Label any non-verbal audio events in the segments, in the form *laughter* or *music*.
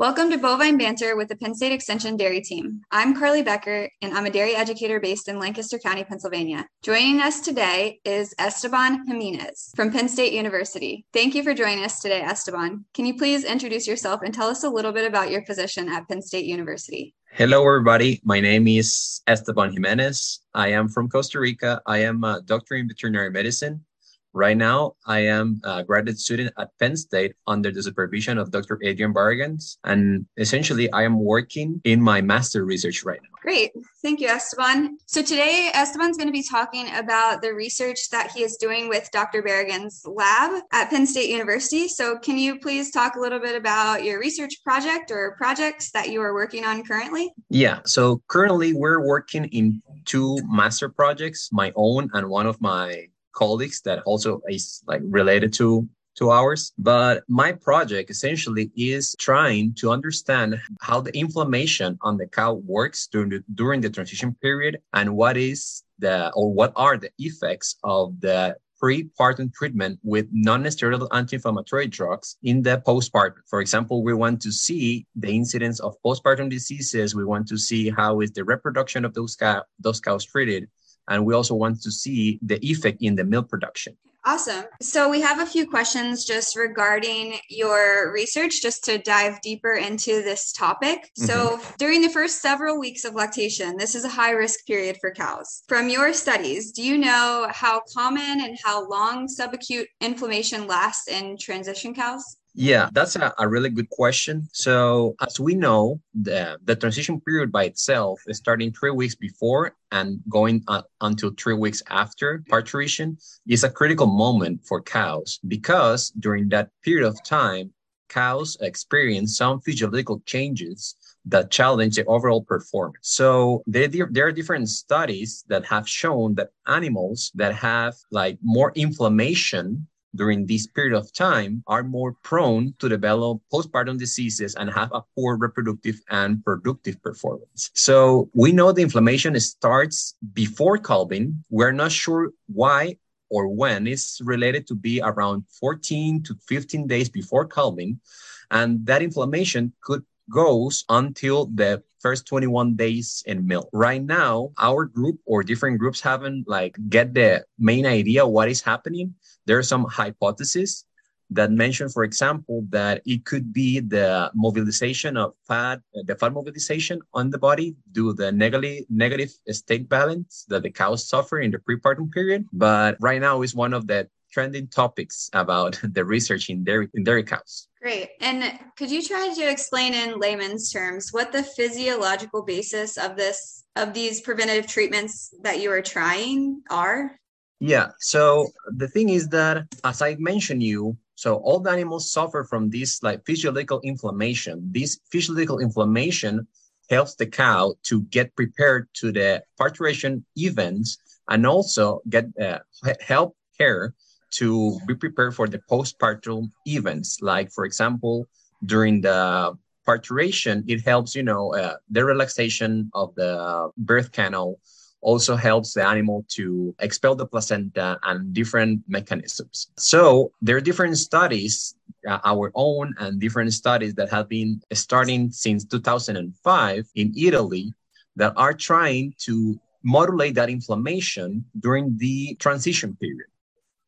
Welcome to Bovine Banter with the Penn State Extension Dairy Team. I'm Carly Becker, and I'm a dairy educator based in Lancaster County, Pennsylvania. Joining us today is Esteban Jimenez from Penn State University. Thank you for joining us today, Esteban. Can you please introduce yourself and tell us a little bit about your position at Penn State University? Hello, everybody. My name is Esteban Jimenez. I am from Costa Rica. I am a doctor in veterinary medicine Right now, I am a graduate student at Penn State under the supervision of Dr. Adrian Barragans. And essentially, I am working in my master research right now. Great. Thank you, Esteban. So today, Esteban's going to be talking about the research that he is doing with Dr. Barragans' lab at Penn State University. So can you please talk a little bit about your research project or projects that you are working on currently? Yeah. So currently, we're working in two master projects, my own and one of my colleagues that also is like related to to ours. But my project essentially is trying to understand how the inflammation on the cow works during the during the transition period and what is the or what are the effects of the pre-partum treatment with non-steroidal anti-inflammatory drugs in the postpartum. For example, we want to see the incidence of postpartum diseases. We want to see how is the reproduction of those cow, those cows treated and we also want to see the effect in the milk production. Awesome. So we have a few questions just regarding your research, just to dive deeper into this topic. Mm-hmm. So during the first several weeks of lactation, this is a high risk period for cows. From your studies, do you know how common and how long subacute inflammation lasts in transition cows? Yeah, that's a, a, really good question. So, as we know, the, the transition period by itself is starting three weeks before and going uh, until three weeks after parturition is a critical moment for cows because during that period of time, cows experience some physiological changes that challenge the overall performance. So there, there are different studies that have shown that animals that have like more inflammation during this period of time are more prone to develop postpartum diseases and have a poor reproductive and productive performance. So we know the inflammation starts before calving. We're not sure why or when it's related to be around 14 to 15 days before calving. And that inflammation could goes until the first 21 days in milk. Right now, our group or different groups haven't like get the main idea what is happening. There are some hypotheses that mention, for example, that it could be the mobilization of fat, the fat mobilization on the body due to the negative negative state balance that the cows suffer in the prepartum period. But right now is one of the trending topics about *laughs* the research in dairy in dairy cows. Great. And could you try to explain in layman's terms what the physiological basis of this of these preventative treatments that you are trying are? Yeah. So the thing is that as I mentioned you, so all the animals suffer from this like physiological inflammation. This physiological inflammation helps the cow to get prepared to the parturition events and also get uh, help her to be prepared for the postpartum events. Like, for example, during the parturition, it helps, you know, uh, the relaxation of the birth canal also helps the animal to expel the placenta and different mechanisms. So there are different studies, uh, our own and different studies that have been starting since 2005 in Italy that are trying to modulate that inflammation during the transition period.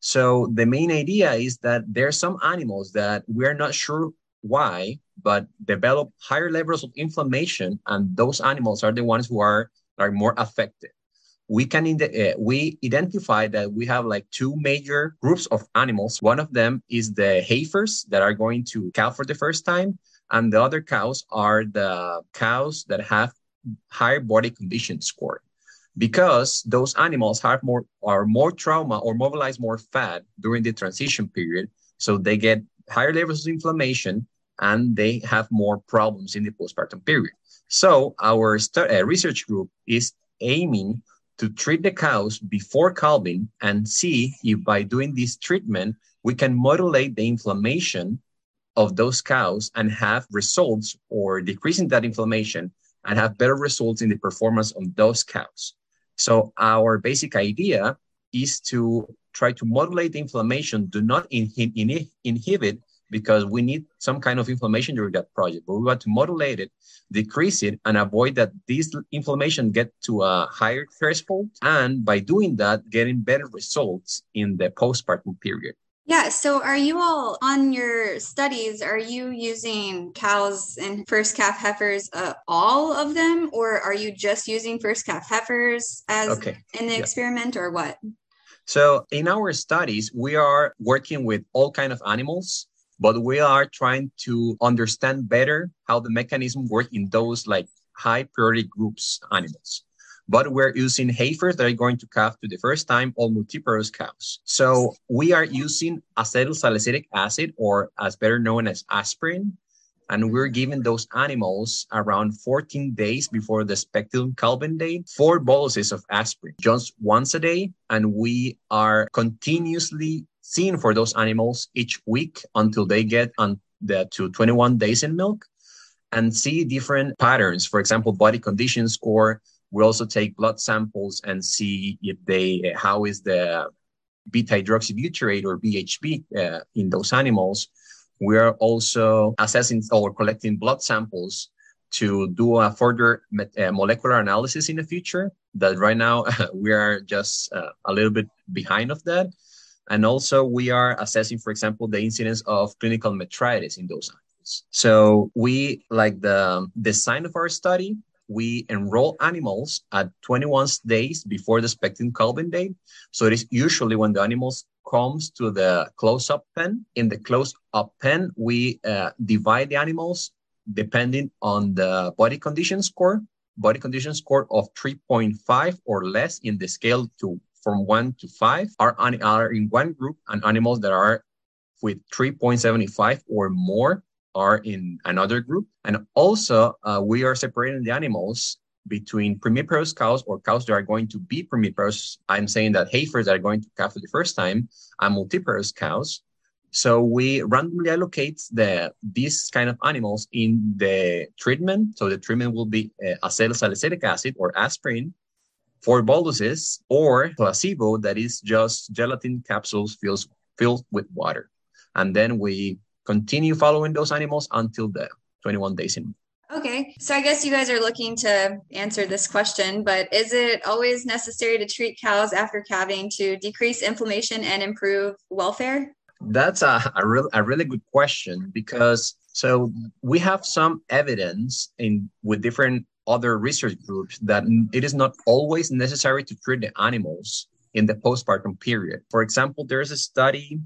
So the main idea is that there are some animals that we're not sure why, but develop higher levels of inflammation, and those animals are the ones who are are more affected. We can in the, uh, we identify that we have like two major groups of animals. One of them is the heifers that are going to cow for the first time, and the other cows are the cows that have higher body condition score because those animals have more are more trauma or mobilize more fat during the transition period so they get higher levels of inflammation and they have more problems in the postpartum period so our uh, research group is aiming to treat the cows before calving and see if by doing this treatment we can modulate the inflammation of those cows and have results or decreasing that inflammation and have better results in the performance of those cows. So our basic idea is to try to modulate the inflammation, do not inhibit because we need some kind of inflammation during that project, but we want to modulate it, decrease it, and avoid that this inflammation get to a higher threshold. And by doing that, getting better results in the postpartum period. Yeah. So, are you all on your studies? Are you using cows and first calf heifers, uh, all of them, or are you just using first calf heifers as okay. in the yeah. experiment, or what? So, in our studies, we are working with all kind of animals, but we are trying to understand better how the mechanism work in those like high priority groups animals but we're using heifers that are going to calve to the first time or multiparous cows. So we are using acetylsalicylic acid, or as better known as aspirin, and we're giving those animals around 14 days before the speculum calving date four boluses of aspirin just once a day and we are continuously seeing for those animals each week until they get on the to 21 days in milk and see different patterns for example body condition score we also take blood samples and see if they how is the beta hydroxybutyrate or BHB uh, in those animals. We are also assessing or collecting blood samples to do a further uh, molecular analysis in the future. That right now *laughs* we are just uh, a little bit behind of that. And also we are assessing, for example, the incidence of clinical metritis in those animals. So we like the design of our study we enroll animals at 21 days before the expecting calving date. So it is usually when the animals comes to the close-up pen. In the close-up pen, we uh, divide the animals depending on the body condition score. Body condition score of 3.5 or less in the scale to from one to five are, are in one group, and animals that are with 3.75 or more are in another group. And also, uh, we are separating the animals between primiparous cows or cows that are going to be primiparous. I'm saying that heifers that are going to calve for the first time and multiparous cows. So we randomly allocate the these kind of animals in the treatment. So the treatment will be uh, acetylsalicylic acid or aspirin, four boluses, or placebo that is just gelatin capsules filled, filled with water. And then we continue following those animals until the 21 days in. Okay, so I guess you guys are looking to answer this question, but is it always necessary to treat cows after calving to decrease inflammation and improve welfare? That's a, a, real, a really good question because so we have some evidence in with different other research groups that it is not always necessary to treat the animals in the postpartum period. For example, there's a study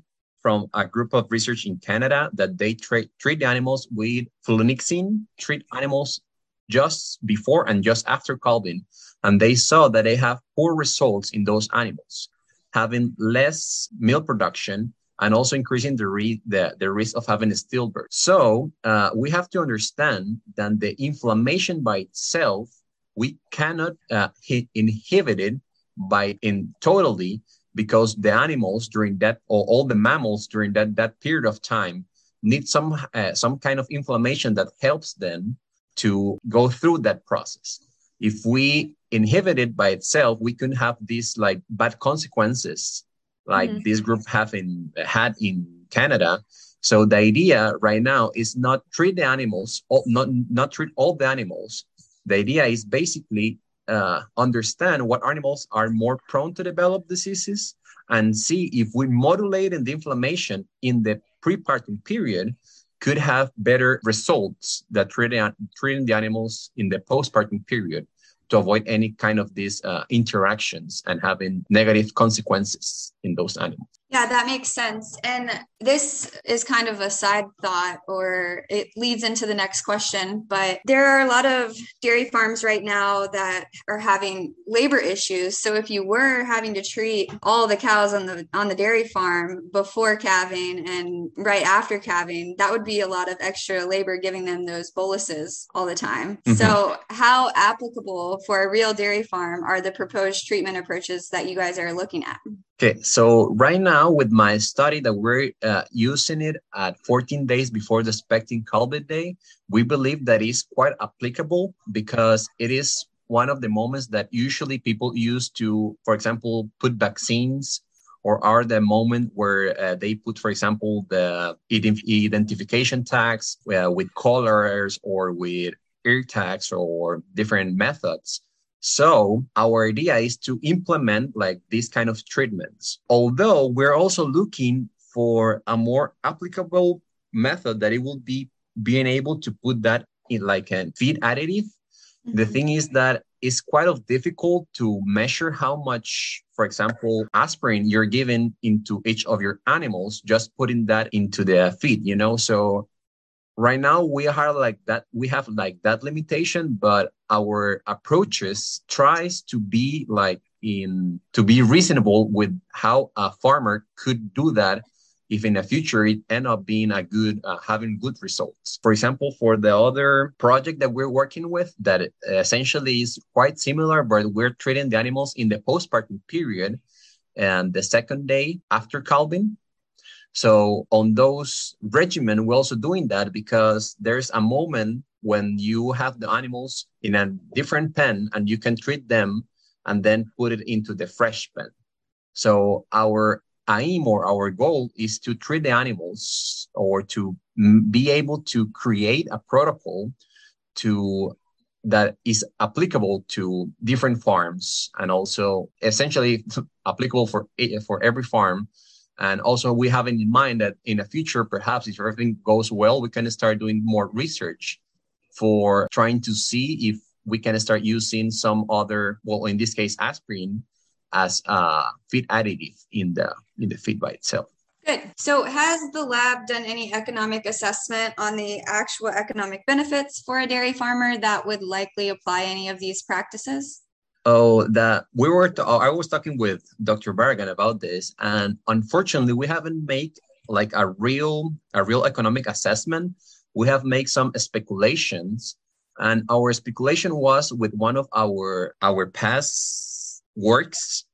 from a group of research in Canada that they tra- treat the animals with flunixin, treat animals just before and just after calving. And they saw that they have poor results in those animals, having less milk production and also increasing the, re- the, the risk of having a stillbirth. So uh, we have to understand that the inflammation by itself, we cannot uh, inhibit it by in totally because the animals during that or all the mammals during that that period of time need some uh, some kind of inflammation that helps them to go through that process. If we inhibit it by itself we can have these like bad consequences like mm-hmm. this group have in, had in canada. So the idea right now is not treat the animals not not treat all the animals. The idea is basically uh, understand what animals are more prone to develop diseases and see if we modulating the inflammation in the prepartum period could have better results than treating, treating the animals in the postpartum period to avoid any kind of these uh, interactions and having negative consequences in those animals. Yeah, that makes sense. And this is kind of a side thought, or it leads into the next question. But there are a lot of dairy farms right now that are having labor issues. So if you were having to treat all the cows on the on the dairy farm before calving and right after calving, that would be a lot of extra labor giving them those boluses all the time. Mm-hmm. So how applicable for a real dairy farm are the proposed treatment approaches that you guys are looking at? Okay, so right now with my study that we're uh, using it at 14 days before the expecting calving day, we believe that is quite applicable because it is one of the moments that usually people use to, for example, put vaccines or are the moment where uh, they put, for example, the identification tags uh, with colors or with ear tags or different methods. So our idea is to implement like these kind of treatments. Although we're also looking for a more applicable method that it will be being able to put that in like a feed additive. Mm-hmm. The thing is that it's quite of difficult to measure how much, for example, aspirin you're giving into each of your animals, just putting that into the feed, you know? So right now we are like that we have like that limitation but our approaches tries to be like in to be reasonable with how a farmer could do that if in the future it end up being a good uh, having good results. For example for the other project that we're working with that essentially is quite similar but we're treating the animals in the postpartum period and the second day after calving. So on those regimen, we're also doing that because there's a moment when you have the animals in a different pen and you can treat them and then put it into the fresh pen. So our aim or our goal is to treat the animals or to be able to create a protocol to that is applicable to different farms and also essentially *laughs* applicable for for every farm and also we have in mind that in the future, perhaps if everything goes well, we can start doing more research for trying to see if we can start using some other, well, in this case, aspirin as a feed additive in the in the feed by itself. Good. So, has the lab done any economic assessment on the actual economic benefits for a dairy farmer that would likely apply any of these practices? Oh, that we were. To, I was talking with Dr. Barragan about this, and unfortunately, we haven't made like a real a real economic assessment. We have made some speculations, and our speculation was with one of our our past works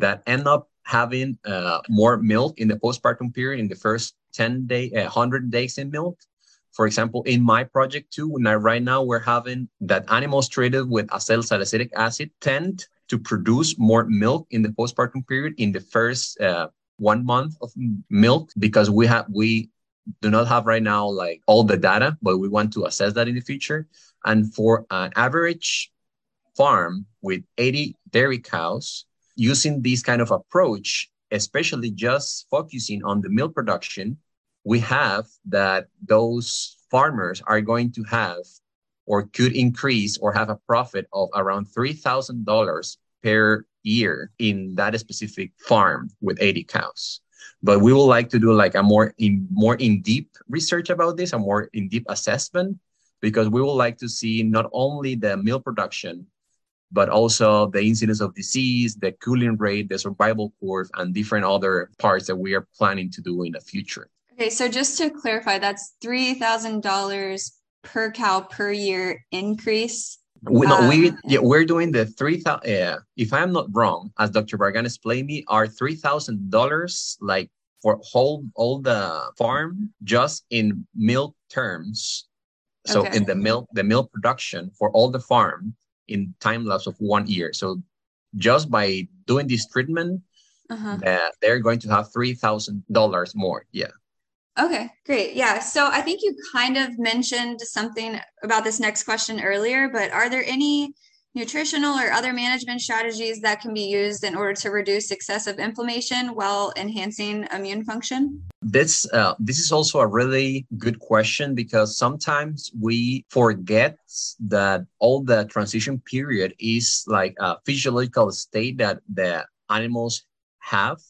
that end up having uh, more milk in the postpartum period in the first 10 day uh, 100 days in milk. For example, in my project too, now, right now we're having that animals treated with acetylsalicylic acid tend to produce more milk in the postpartum period in the first uh, one month of milk because we have we do not have right now like all the data, but we want to assess that in the future. And for an average farm with 80 dairy cows, using this kind of approach, especially just focusing on the milk production, we have that those farmers are going to have or could increase or have a profit of around $3,000 per year in that specific farm with 80 cows. But we would like to do like a more in more in deep research about this, a more in deep assessment, because we would like to see not only the milk production, but also the incidence of disease, the cooling rate, the survival curve, and different other parts that we are planning to do in the future. Okay, so just to clarify, that's three thousand dollars per cow per year increase. We, no, we um, yeah, we're doing the three thousand. If I'm not wrong, as Dr. Barragan explained me, are three thousand dollars like for whole all the farm just in milk terms. So okay. in the milk, the milk production for all the farm in time lapse of one year. So just by doing this treatment, uh-huh. uh, they're going to have three thousand dollars more. Yeah. Okay, great. Yeah. So I think you kind of mentioned something about this next question earlier, but are there any nutritional or other management strategies that can be used in order to reduce excessive inflammation while enhancing immune function? This uh, this is also a really good question because sometimes we forget that all the transition period is like a physiological state that the animals have.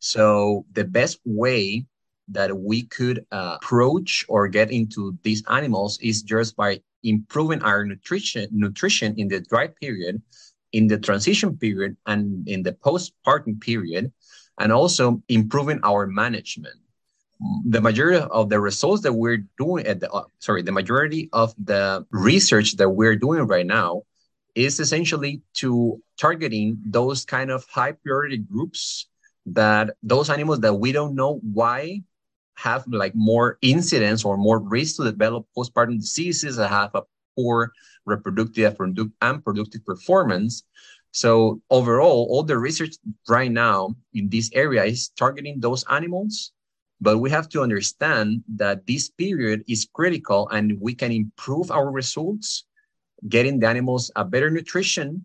So the best way that we could uh, approach or get into these animals is just by improving our nutrition nutrition in the dry period in the transition period and in the postpartum period and also improving our management. The majority of the results that we're doing at the uh, sorry the majority of the research that we're doing right now is essentially to targeting those kind of high priority groups that those animals that we don't know why have like more incidence or more risk to develop postpartum diseases that have a poor reproductive and productive performance. So overall, all the research right now in this area is targeting those animals, but we have to understand that this period is critical and we can improve our results, getting the animals a better nutrition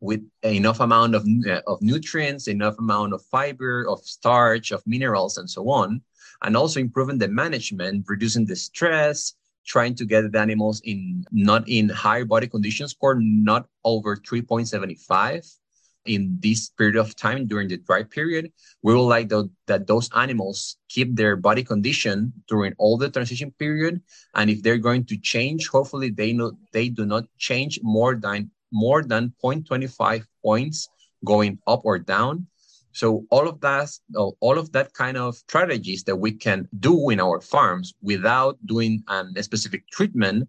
with enough amount of, of nutrients, enough amount of fiber, of starch, of minerals, and so on, and also improving the management, reducing the stress, trying to get the animals in not in higher body condition score, not over 3.75 in this period of time during the dry period. We would like the, that those animals keep their body condition during all the transition period. And if they're going to change, hopefully they know they do not change more than more than 0.25 points going up or down. So all of that, all of that kind of strategies that we can do in our farms without doing a specific treatment,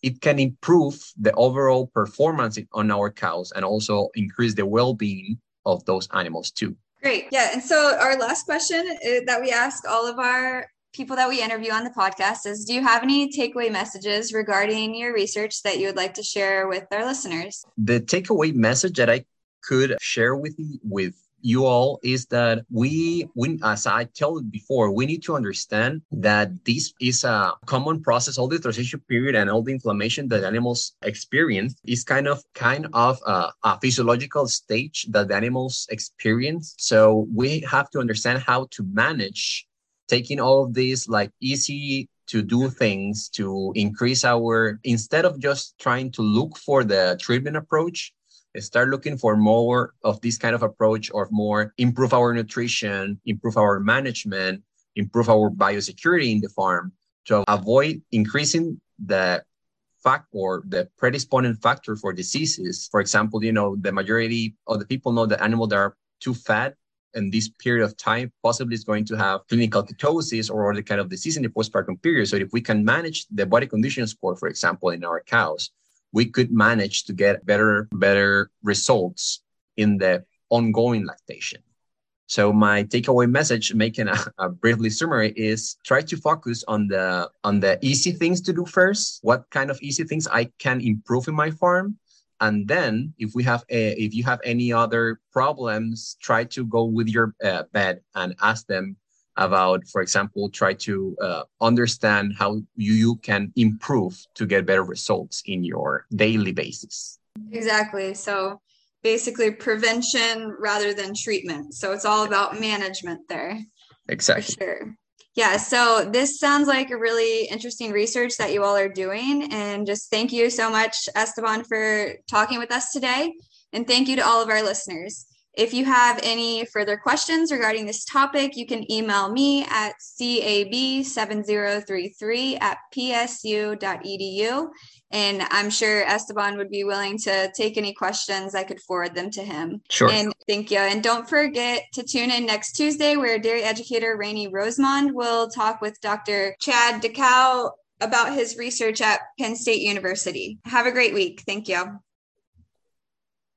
it can improve the overall performance on our cows and also increase the well-being of those animals too. Great. Yeah. And so our last question uh, that we ask all of our people that we interview on the podcast is do you have any takeaway messages regarding your research that you would like to share with our listeners? The takeaway message that I could share with you with you all is that we, we, as I told before, we need to understand that this is a common process. All the transition period and all the inflammation that animals experience is kind of kind of a, a physiological stage that animals experience. So we have to understand how to manage taking all of these like easy to do things to increase our instead of just trying to look for the treatment approach start looking for more of this kind of approach or more improve our nutrition, improve our management, improve our biosecurity in the farm to avoid increasing the fact or the predisposing factor for diseases. For example, you know, the majority of the people know that animals that are too fat in this period of time possibly is going to have clinical ketosis or other kind of disease in the postpartum period. So if we can manage the body condition score, for example, in our cows, we could manage to get better better results in the ongoing lactation. So my takeaway message, making a, a, briefly summary, is try to focus on the on the easy things to do first. What kind of easy things I can improve in my farm, and then if we have a, if you have any other problems, try to go with your uh, and ask them about, for example, try to uh, understand how you, you can improve to get better results in your daily basis. Exactly. So basically prevention rather than treatment. So it's all about management there. Exactly. sure. Yeah, so this sounds like a really interesting research that you all are doing. And just thank you so much, Esteban, for talking with us today. And thank you to all of our listeners. If you have any further questions regarding this topic, you can email me at cab7033 at psu.edu. And I'm sure Esteban would be willing to take any questions. I could forward them to him. Sure. And thank you. And don't forget to tune in next Tuesday, where dairy educator Rainey Rosemond will talk with Dr. Chad Dechow about his research at Penn State University. Have a great week. Thank you.